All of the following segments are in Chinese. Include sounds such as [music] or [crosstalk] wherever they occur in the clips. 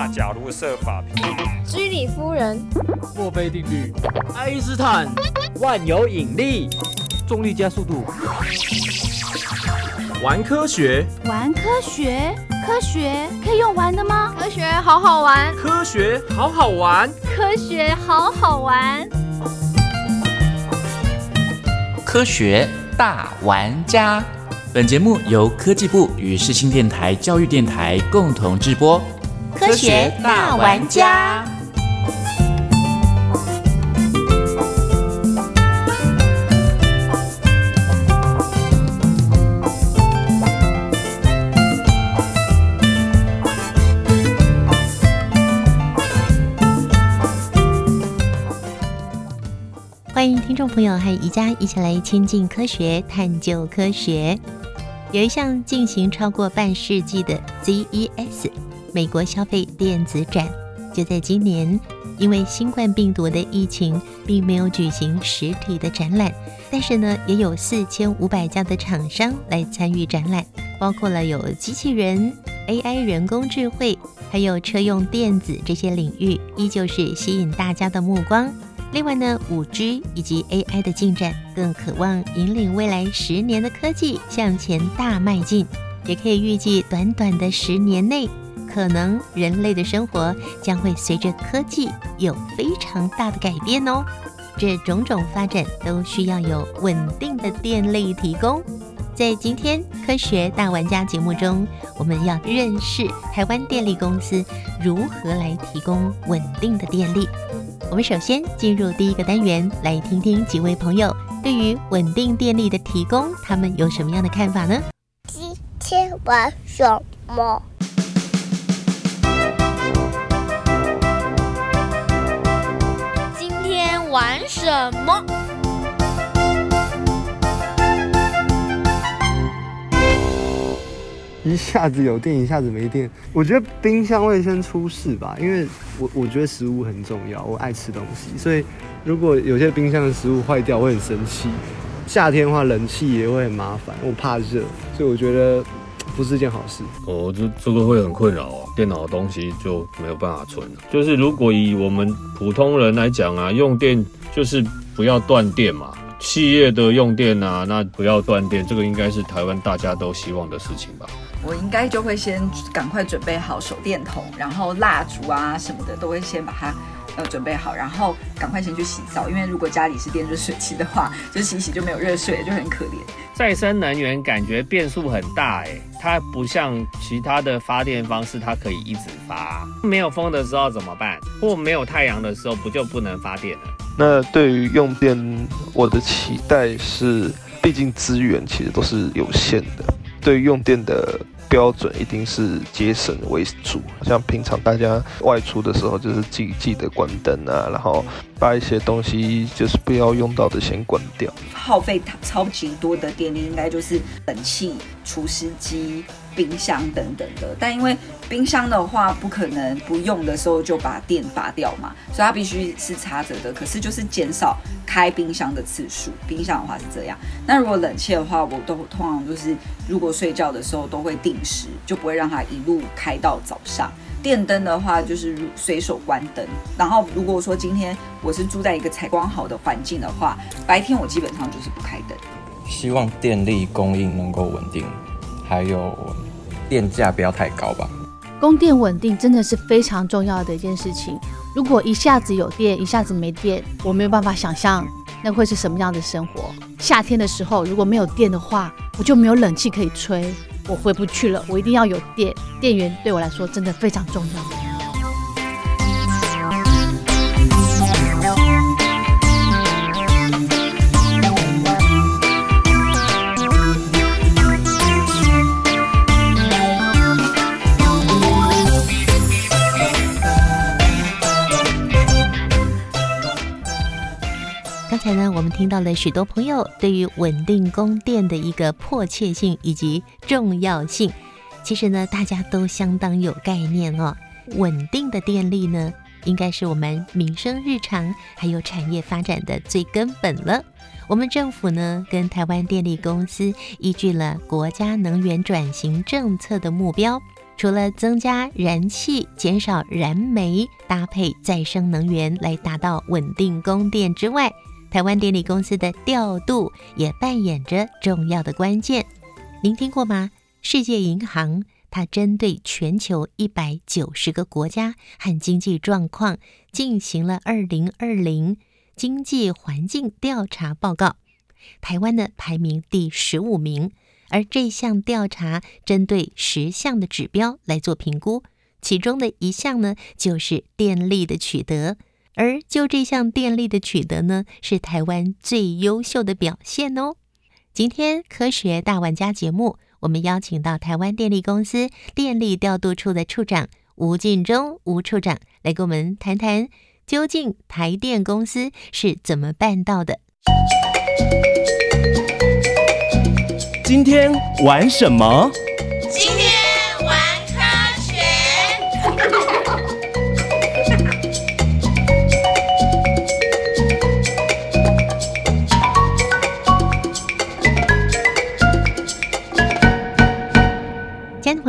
那假如设法居里夫人，墨菲定律，爱因斯坦，万有引力，重力加速度，玩科学，玩科学，科学可以用玩的吗？科学好好玩，科学好好玩，科学好好玩，科学大玩家。本节目由科技部与世新电台教育电台共同制播。科学大玩家。欢迎听众朋友和宜家一起来亲近科学、探究科学。有一项进行超过半世纪的 CES 美国消费电子展，就在今年，因为新冠病毒的疫情，并没有举行实体的展览。但是呢，也有四千五百家的厂商来参与展览，包括了有机器人、AI 人工智慧，还有车用电子这些领域，依旧是吸引大家的目光。另外呢，五 G 以及 AI 的进展，更渴望引领未来十年的科技向前大迈进。也可以预计，短短的十年内，可能人类的生活将会随着科技有非常大的改变哦。这种种发展都需要有稳定的电力提供。在今天科学大玩家节目中，我们要认识台湾电力公司如何来提供稳定的电力。我们首先进入第一个单元，来听听几位朋友对于稳定电力的提供，他们有什么样的看法呢？今天玩什么？玩什么？一下子有电，一下子没电。我觉得冰箱会先出事吧，因为我我觉得食物很重要，我爱吃东西，所以如果有些冰箱的食物坏掉，我会很生气。夏天的话，冷气也会很麻烦，我怕热，所以我觉得不是件好事。哦，这这个会很困扰啊，电脑的东西就没有办法存了。就是如果以我们普通人来讲啊，用电就是不要断电嘛。企业的用电啊，那不要断电，这个应该是台湾大家都希望的事情吧。我应该就会先赶快准备好手电筒，然后蜡烛啊什么的都会先把它呃准备好，然后赶快先去洗澡，因为如果家里是电热水器的话，就洗洗就没有热水，就很可怜。再生能源感觉变数很大哎，它不像其他的发电方式，它可以一直发。没有风的时候怎么办？或没有太阳的时候，不就不能发电了？那对于用电，我的期待是，毕竟资源其实都是有限的。对于用电的标准一定是节省为主，像平常大家外出的时候，就是记记得关灯啊，然后把一些东西就是不要用到的先关掉。耗费超级多的电力，应该就是冷气、除湿机。冰箱等等的，但因为冰箱的话不可能不用的时候就把电拔掉嘛，所以它必须是插着的。可是就是减少开冰箱的次数。冰箱的话是这样，那如果冷气的话，我都通常就是如果睡觉的时候都会定时，就不会让它一路开到早上。电灯的话就是随手关灯。然后如果说今天我是住在一个采光好的环境的话，白天我基本上就是不开灯。希望电力供应能够稳定，还有。电价不要太高吧。供电稳定真的是非常重要的一件事情。如果一下子有电，一下子没电，我没有办法想象那会是什么样的生活。夏天的时候如果没有电的话，我就没有冷气可以吹，我回不去了。我一定要有电，电源对我来说真的非常重要。才呢，我们听到了许多朋友对于稳定供电的一个迫切性以及重要性。其实呢，大家都相当有概念哦。稳定的电力呢，应该是我们民生日常还有产业发展的最根本了。我们政府呢，跟台湾电力公司依据了国家能源转型政策的目标，除了增加燃气、减少燃煤，搭配再生能源来达到稳定供电之外，台湾电力公司的调度也扮演着重要的关键。您听过吗？世界银行它针对全球一百九十个国家和经济状况进行了二零二零经济环境调查报告，台湾呢排名第十五名。而这项调查针对十项的指标来做评估，其中的一项呢就是电力的取得。而就这项电力的取得呢，是台湾最优秀的表现哦。今天科学大玩家节目，我们邀请到台湾电力公司电力调度处的处长吴进忠吴处长来跟我们谈谈，究竟台电公司是怎么办到的。今天玩什么？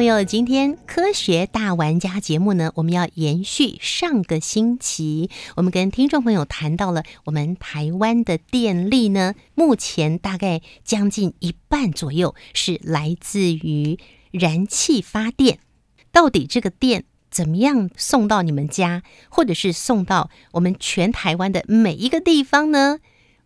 友，今天科学大玩家节目呢，我们要延续上个星期，我们跟听众朋友谈到了我们台湾的电力呢，目前大概将近一半左右是来自于燃气发电。到底这个电怎么样送到你们家，或者是送到我们全台湾的每一个地方呢？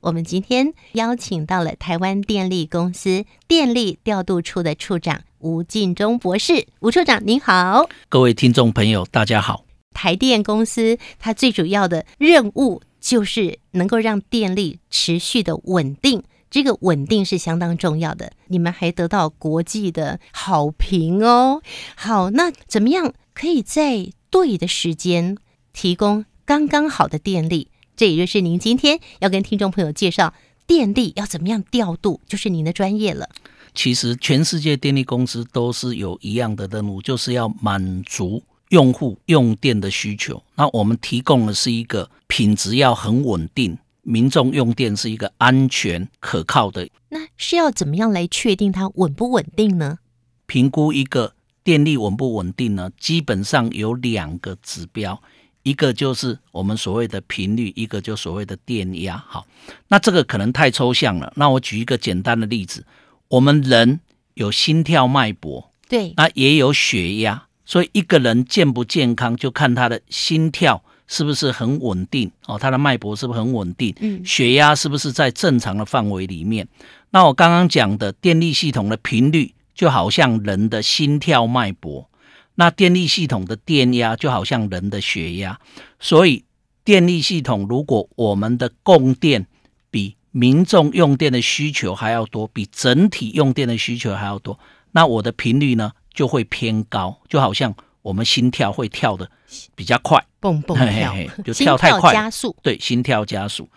我们今天邀请到了台湾电力公司电力调度处的处长吴进忠博士，吴处长您好，各位听众朋友大家好。台电公司它最主要的任务就是能够让电力持续的稳定，这个稳定是相当重要的。你们还得到国际的好评哦。好，那怎么样可以在对的时间提供刚刚好的电力？这也就是您今天要跟听众朋友介绍电力要怎么样调度，就是您的专业了。其实全世界电力公司都是有一样的任务，就是要满足用户用电的需求。那我们提供的是一个品质要很稳定，民众用电是一个安全可靠的。那是要怎么样来确定它稳不稳定呢？评估一个电力稳不稳定呢？基本上有两个指标。一个就是我们所谓的频率，一个就所谓的电压。好，那这个可能太抽象了。那我举一个简单的例子：我们人有心跳、脉搏，对，那也有血压。所以一个人健不健康，就看他的心跳是不是很稳定哦，他的脉搏是不是很稳定，嗯，血压是不是在正常的范围里面。那我刚刚讲的电力系统的频率，就好像人的心跳、脉搏。那电力系统的电压就好像人的血压，所以电力系统如果我们的供电比民众用电的需求还要多，比整体用电的需求还要多，那我的频率呢就会偏高，就好像我们心跳会跳的比较快，蹦蹦跳，就跳太快，加速，对，心跳加速。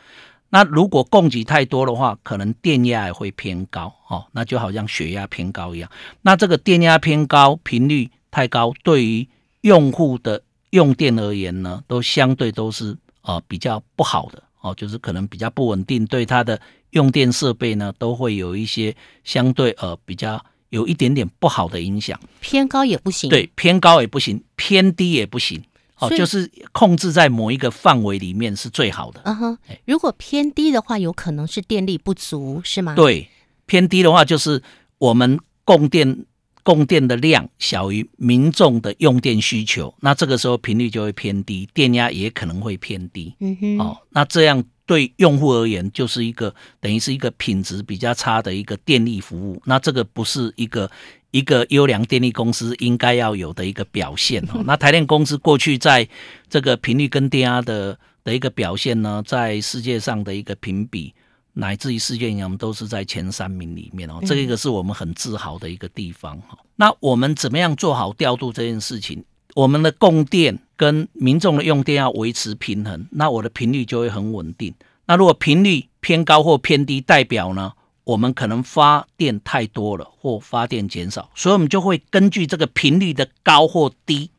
那如果供给太多的话，可能电压也会偏高，哦，那就好像血压偏高一样。那这个电压偏高，频率。太高，对于用户的用电而言呢，都相对都是呃比较不好的哦，就是可能比较不稳定，对它的用电设备呢都会有一些相对呃比较有一点点不好的影响。偏高也不行，对，偏高也不行，偏低也不行，哦，就是控制在某一个范围里面是最好的。嗯哼，如果偏低的话，有可能是电力不足，是吗？对，偏低的话就是我们供电。供电的量小于民众的用电需求，那这个时候频率就会偏低，电压也可能会偏低。嗯哼，哦，那这样对用户而言就是一个等于是一个品质比较差的一个电力服务。那这个不是一个一个优良电力公司应该要有的一个表现哦。[laughs] 那台电公司过去在这个频率跟电压的的一个表现呢，在世界上的一个评比。乃至于世界银行都是在前三名里面哦，这个是我们很自豪的一个地方哈。那我们怎么样做好调度这件事情？我们的供电跟民众的用电要维持平衡，那我的频率就会很稳定。那如果频率偏高或偏低，代表呢我们可能发电太多了或发电减少，所以我们就会根据这个频率的高或低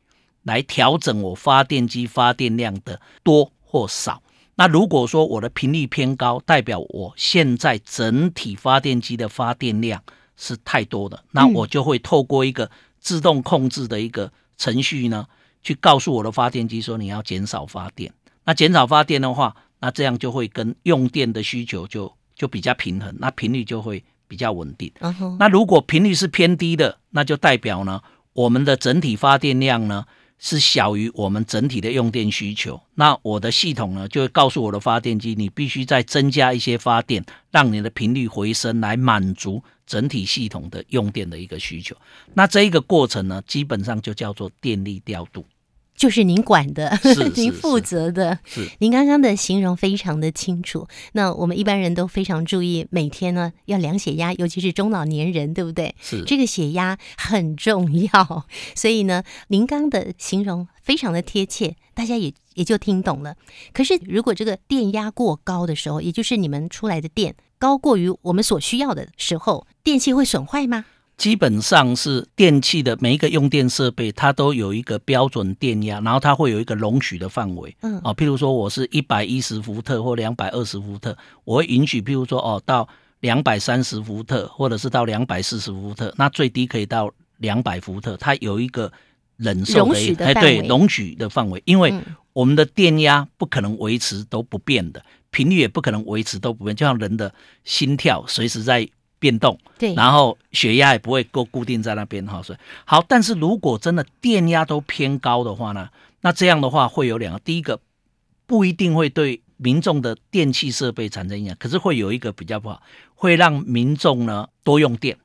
来调整我发电机发电量的多或少。那如果说我的频率偏高，代表我现在整体发电机的发电量是太多的，那我就会透过一个自动控制的一个程序呢，去告诉我的发电机说你要减少发电。那减少发电的话，那这样就会跟用电的需求就就比较平衡，那频率就会比较稳定。那如果频率是偏低的，那就代表呢，我们的整体发电量呢。是小于我们整体的用电需求，那我的系统呢就会告诉我的发电机，你必须再增加一些发电，让你的频率回升，来满足整体系统的用电的一个需求。那这一个过程呢，基本上就叫做电力调度。就是您管的，[laughs] 您负责的。是您刚刚的形容非常的清楚。那我们一般人都非常注意，每天呢要量血压，尤其是中老年人，对不对？是这个血压很重要，[laughs] 所以呢，您刚的形容非常的贴切，大家也也就听懂了。可是如果这个电压过高的时候，也就是你们出来的电高过于我们所需要的时候，电器会损坏吗？基本上是电器的每一个用电设备，它都有一个标准电压，然后它会有一个容许的范围。嗯，哦，譬如说我是一百一十伏特或两百二十伏特，我会允许，譬如说哦到两百三十伏特，或者是到两百四十伏特，那最低可以到两百伏特，它有一个忍受的哎对容许的范围，因为我们的电压不可能维持都不变的，频率也不可能维持都不变，就像人的心跳随时在。变动，对，然后血压也不会够固定在那边哈，所以好。但是如果真的电压都偏高的话呢，那这样的话会有两个，第一个不一定会对民众的电器设备产生影响，可是会有一个比较不好，会让民众呢多用电。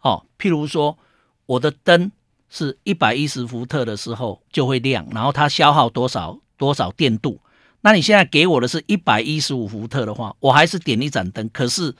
哦，譬如说我的灯是一百一十伏特的时候就会亮，然后它消耗多少多少电度，那你现在给我的是一百一十五伏特的话，我还是点一盏灯，可是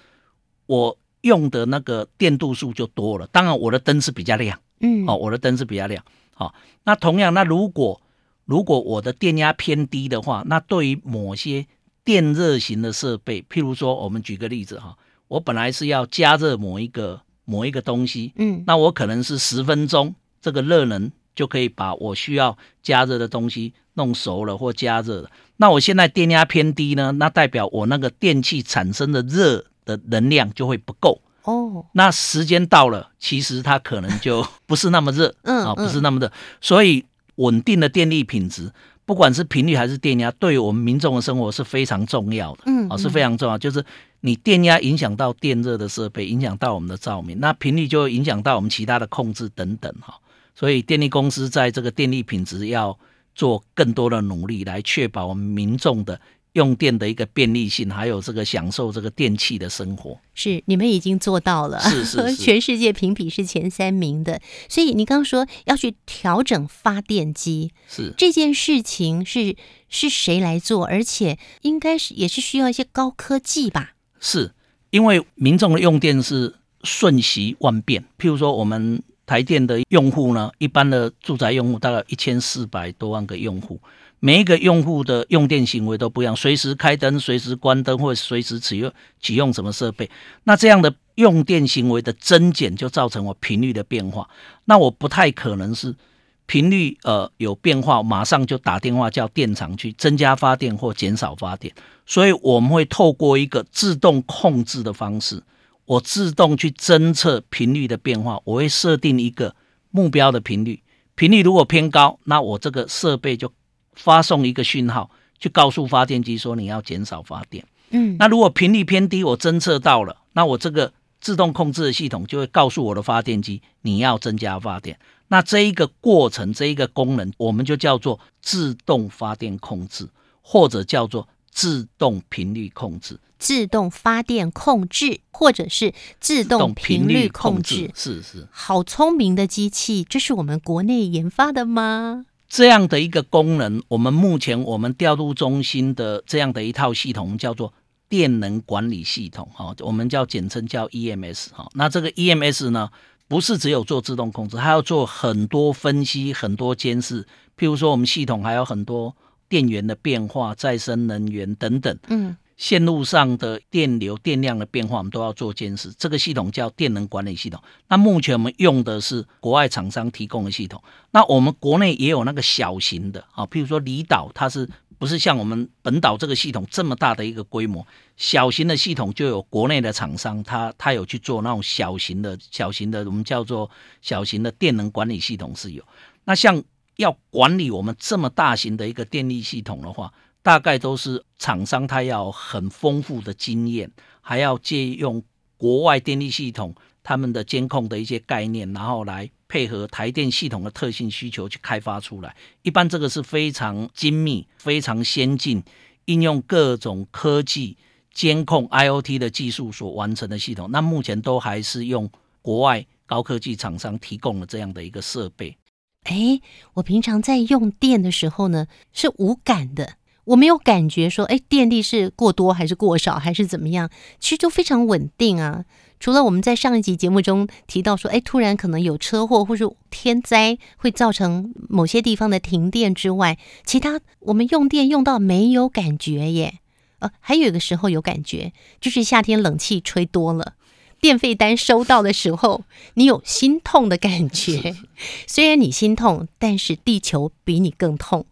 我。用的那个电度数就多了，当然我的灯是比较亮，嗯，哦，我的灯是比较亮，好，那同样，那如果如果我的电压偏低的话，那对于某些电热型的设备，譬如说，我们举个例子哈，我本来是要加热某一个某一个东西，嗯，那我可能是十分钟，这个热能就可以把我需要加热的东西弄熟了或加热了，那我现在电压偏低呢，那代表我那个电器产生的热。的能量就会不够哦，那时间到了，其实它可能就 [laughs] 不是那么热，嗯啊，不是那么热，所以稳定的电力品质，不管是频率还是电压，对于我们民众的生活是非常重要的，嗯啊，是非常重要。就是你电压影响到电热的设备，影响到我们的照明，那频率就会影响到我们其他的控制等等哈。所以电力公司在这个电力品质要做更多的努力，来确保我们民众的。用电的一个便利性，还有这个享受这个电器的生活，是你们已经做到了，是是是，[laughs] 全世界评比是前三名的。所以你刚刚说要去调整发电机，是这件事情是是谁来做？而且应该是也是需要一些高科技吧？是因为民众的用电是瞬息万变，譬如说我们台电的用户呢，一般的住宅用户大概一千四百多万个用户。每一个用户的用电行为都不一样，随时开灯、随时关灯，或者随时启用启用什么设备，那这样的用电行为的增减就造成我频率的变化。那我不太可能是频率呃有变化，马上就打电话叫电厂去增加发电或减少发电。所以我们会透过一个自动控制的方式，我自动去侦测频率的变化，我会设定一个目标的频率，频率如果偏高，那我这个设备就。发送一个讯号去告诉发电机说你要减少发电。嗯，那如果频率偏低，我侦测到了，那我这个自动控制的系统就会告诉我的发电机你要增加发电。那这一个过程，这一个功能，我们就叫做自动发电控制，或者叫做自动频率控制。自动发电控制，或者是自动频率控制。是是，好聪明的机器，这是我们国内研发的吗？这样的一个功能，我们目前我们调度中心的这样的一套系统叫做电能管理系统，哈，我们叫简称叫 EMS，哈。那这个 EMS 呢，不是只有做自动控制，还要做很多分析、很多监视。譬如说，我们系统还有很多电源的变化、再生能源等等。嗯。线路上的电流、电量的变化，我们都要做监视。这个系统叫电能管理系统。那目前我们用的是国外厂商提供的系统。那我们国内也有那个小型的啊，譬如说离岛，它是不是像我们本岛这个系统这么大的一个规模，小型的系统就有国内的厂商，它它有去做那种小型的、小型的，我们叫做小型的电能管理系统是有。那像要管理我们这么大型的一个电力系统的话，大概都是厂商他要很丰富的经验，还要借用国外电力系统他们的监控的一些概念，然后来配合台电系统的特性需求去开发出来。一般这个是非常精密、非常先进，应用各种科技监控 IOT 的技术所完成的系统。那目前都还是用国外高科技厂商提供了这样的一个设备。哎，我平常在用电的时候呢，是无感的，我没有感觉说，哎，电力是过多还是过少，还是怎么样，其实都非常稳定啊。除了我们在上一集节目中提到说，哎，突然可能有车祸或是天灾会造成某些地方的停电之外，其他我们用电用到没有感觉耶。呃，还有一个时候有感觉，就是夏天冷气吹多了。电费单收到的时候，你有心痛的感觉。[laughs] 虽然你心痛，但是地球比你更痛。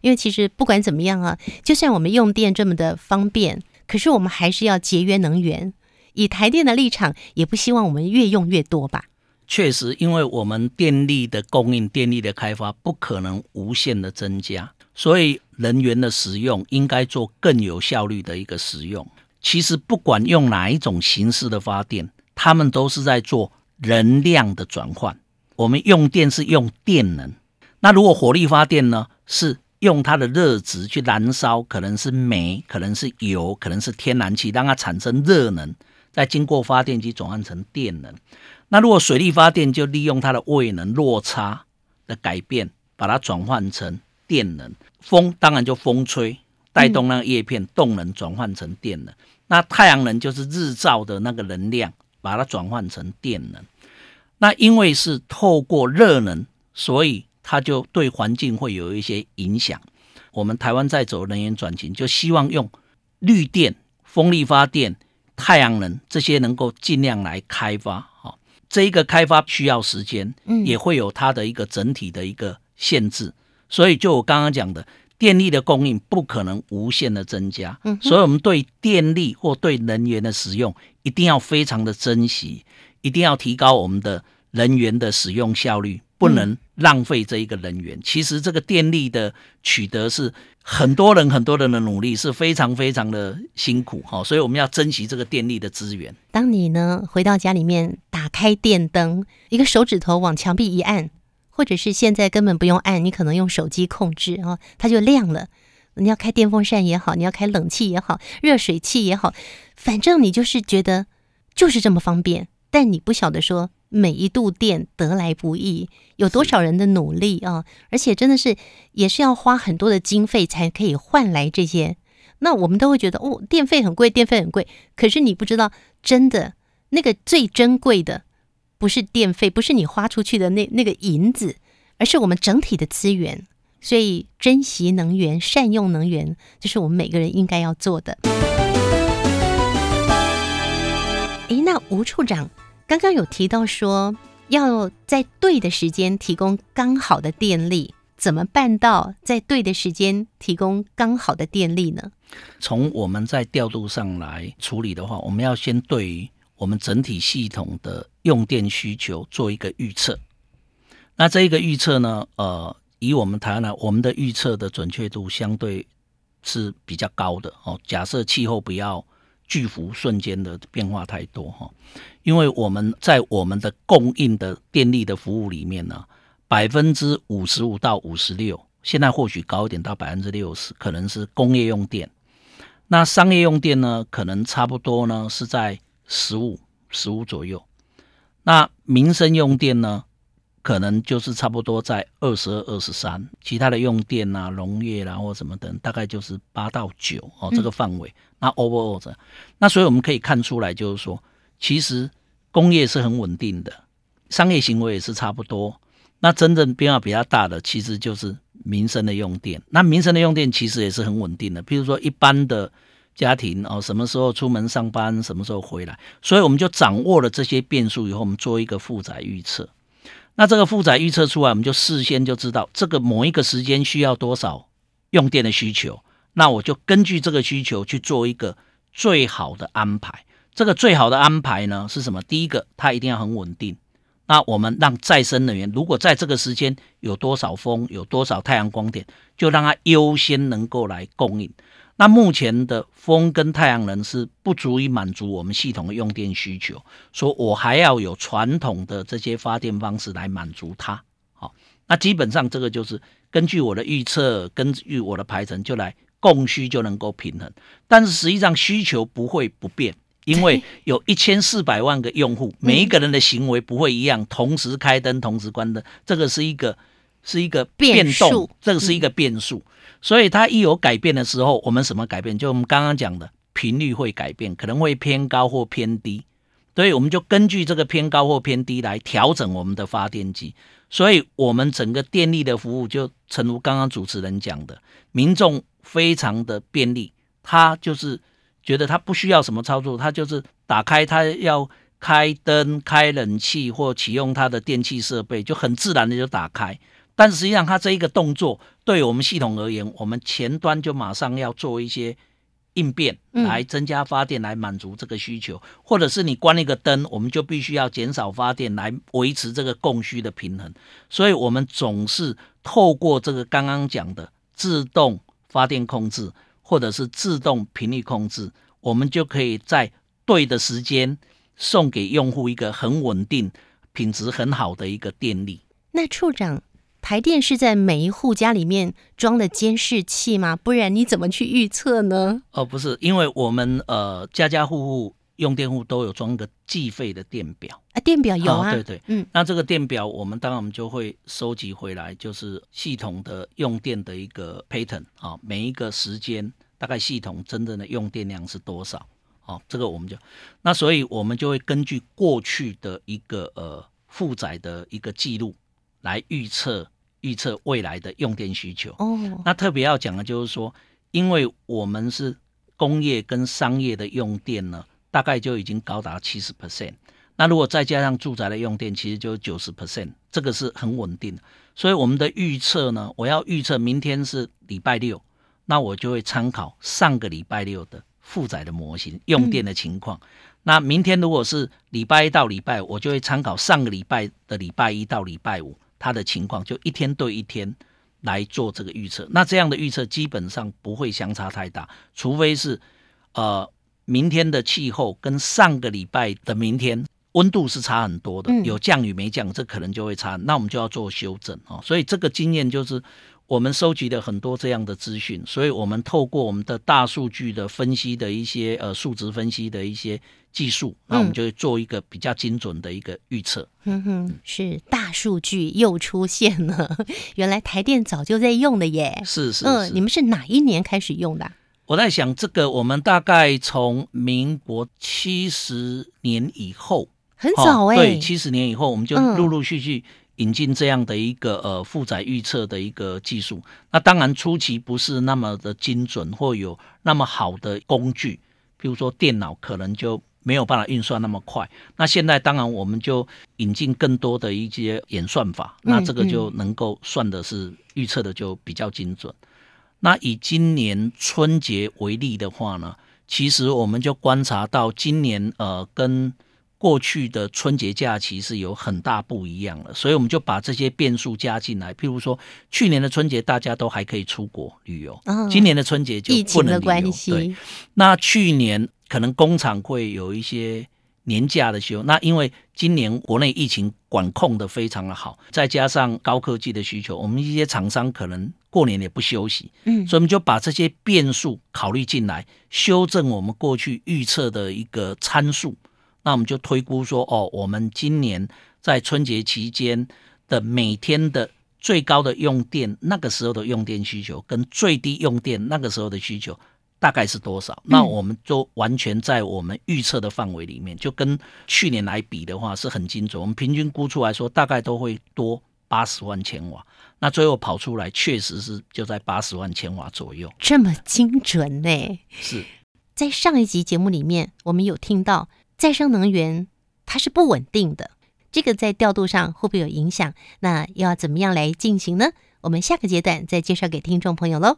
因为其实不管怎么样啊，就算我们用电这么的方便，可是我们还是要节约能源。以台电的立场，也不希望我们越用越多吧。确实，因为我们电力的供应、电力的开发不可能无限的增加，所以能源的使用应该做更有效率的一个使用。其实不管用哪一种形式的发电。他们都是在做能量的转换。我们用电是用电能，那如果火力发电呢，是用它的热值去燃烧，可能是煤，可能是油，可能是天然气，让它产生热能，再经过发电机转换成电能。那如果水力发电，就利用它的位能落差的改变，把它转换成电能。风当然就风吹，带动那个叶片动能转换成电能。那太阳能就是日照的那个能量。把它转换成电能，那因为是透过热能，所以它就对环境会有一些影响。我们台湾在走能源转型，就希望用绿电、风力发电、太阳能这些能够尽量来开发。哈，这一个开发需要时间，嗯，也会有它的一个整体的一个限制。所以就我刚刚讲的，电力的供应不可能无限的增加，嗯，所以我们对电力或对能源的使用。一定要非常的珍惜，一定要提高我们的能源的使用效率，不能浪费这一个能源。其实这个电力的取得是很多人很多人的努力，是非常非常的辛苦哈，所以我们要珍惜这个电力的资源。当你呢回到家里面，打开电灯，一个手指头往墙壁一按，或者是现在根本不用按，你可能用手机控制啊，它就亮了。你要开电风扇也好，你要开冷气也好，热水器也好，反正你就是觉得就是这么方便。但你不晓得说每一度电得来不易，有多少人的努力啊！而且真的是也是要花很多的经费才可以换来这些。那我们都会觉得哦，电费很贵，电费很贵。可是你不知道，真的那个最珍贵的不是电费，不是你花出去的那那个银子，而是我们整体的资源。所以，珍惜能源、善用能源，这是我们每个人应该要做的。诶，那吴处长刚刚有提到说，要在对的时间提供刚好的电力，怎么办到在对的时间提供刚好的电力呢？从我们在调度上来处理的话，我们要先对于我们整体系统的用电需求做一个预测。那这一个预测呢，呃。以我们台湾来，我们的预测的准确度相对是比较高的哦。假设气候不要巨幅瞬间的变化太多哈，因为我们在我们的供应的电力的服务里面呢，百分之五十五到五十六，现在或许高一点到百分之六十，可能是工业用电。那商业用电呢，可能差不多呢是在十五十五左右。那民生用电呢？可能就是差不多在二十二、二十三，其他的用电啊、农业啦或什么等，大概就是八到九哦这个范围。那 overall 这，那所以我们可以看出来，就是说，其实工业是很稳定的，商业行为也是差不多。那真正变化比较大的，其实就是民生的用电。那民生的用电其实也是很稳定的，比如说一般的家庭哦，什么时候出门上班，什么时候回来，所以我们就掌握了这些变数以后，我们做一个负载预测。那这个负载预测出来，我们就事先就知道这个某一个时间需要多少用电的需求，那我就根据这个需求去做一个最好的安排。这个最好的安排呢是什么？第一个，它一定要很稳定。那我们让再生能源，如果在这个时间有多少风，有多少太阳光点，就让它优先能够来供应。那目前的风跟太阳能是不足以满足我们系统的用电需求，说我还要有传统的这些发电方式来满足它。好，那基本上这个就是根据我的预测，根据我的排程就来供需就能够平衡。但是实际上需求不会不变。因为 [laughs] 有一千四百万个用户，每一个人的行为不会一样，同时开灯，同时关灯，这个是一个是一个变动，这个是一个变数。所以它一有改变的时候，我们什么改变？就我们刚刚讲的频率会改变，可能会偏高或偏低。所以我们就根据这个偏高或偏低来调整我们的发电机。所以我们整个电力的服务，就诚如刚刚主持人讲的，民众非常的便利，他就是。觉得他不需要什么操作，他就是打开他要开灯、开冷气或启用他的电器设备，就很自然的就打开。但实际上，它这一个动作对我们系统而言，我们前端就马上要做一些应变，来增加发电，来满足这个需求。或者是你关一个灯，我们就必须要减少发电，来维持这个供需的平衡。所以，我们总是透过这个刚刚讲的自动发电控制。或者是自动频率控制，我们就可以在对的时间送给用户一个很稳定、品质很好的一个电力。那处长，台电是在每一户家里面装的监视器吗？不然你怎么去预测呢？哦，不是，因为我们呃家家户户。用电户都有装个计费的电表啊，电表有啊，对对，嗯，那这个电表我们当然我们就会收集回来，就是系统的用电的一个 pattern 啊，每一个时间大概系统真正的用电量是多少，哦，这个我们就，那所以我们就会根据过去的一个呃负载的一个记录来预测预测未来的用电需求。哦，那特别要讲的就是说，因为我们是工业跟商业的用电呢。大概就已经高达七十 percent，那如果再加上住宅的用电，其实就九十 percent，这个是很稳定的。所以我们的预测呢，我要预测明天是礼拜六，那我就会参考上个礼拜六的负载的模型用电的情况。那明天如果是礼拜一到礼拜，我就会参考上个礼拜的礼拜一到礼拜五它的情况，就一天对一天来做这个预测。那这样的预测基本上不会相差太大，除非是呃。明天的气候跟上个礼拜的明天温度是差很多的，有降雨没降，这可能就会差，那我们就要做修正哦。所以这个经验就是我们收集了很多这样的资讯，所以我们透过我们的大数据的分析的一些呃数值分析的一些技术，那我们就会做一个比较精准的一个预测。嗯哼，是大数据又出现了，[laughs] 原来台电早就在用的耶。是是，嗯，你们是哪一年开始用的？我在想，这个我们大概从民国七十年以后，很早哎，对，七十年以后，我们就陆陆续续引进这样的一个呃负载预测的一个技术。那当然初期不是那么的精准，或有那么好的工具，比如说电脑可能就没有办法运算那么快。那现在当然我们就引进更多的一些演算法，那这个就能够算的是预测的就比较精准。那以今年春节为例的话呢，其实我们就观察到今年呃跟过去的春节假期是有很大不一样了，所以我们就把这些变数加进来。譬如说，去年的春节大家都还可以出国旅游，今年的春节就不能旅游。对，那去年可能工厂会有一些。年假的休，那因为今年国内疫情管控的非常的好，再加上高科技的需求，我们一些厂商可能过年也不休息，嗯，所以我们就把这些变数考虑进来，修正我们过去预测的一个参数。那我们就推估说，哦，我们今年在春节期间的每天的最高的用电，那个时候的用电需求，跟最低用电那个时候的需求。大概是多少？那我们就完全在我们预测的范围里面，就跟去年来比的话是很精准。我们平均估出来说，大概都会多八十万千瓦。那最后跑出来，确实是就在八十万千瓦左右。这么精准呢？是在上一集节目里面，我们有听到再生能源它是不稳定的，这个在调度上会不会有影响？那要怎么样来进行呢？我们下个阶段再介绍给听众朋友喽。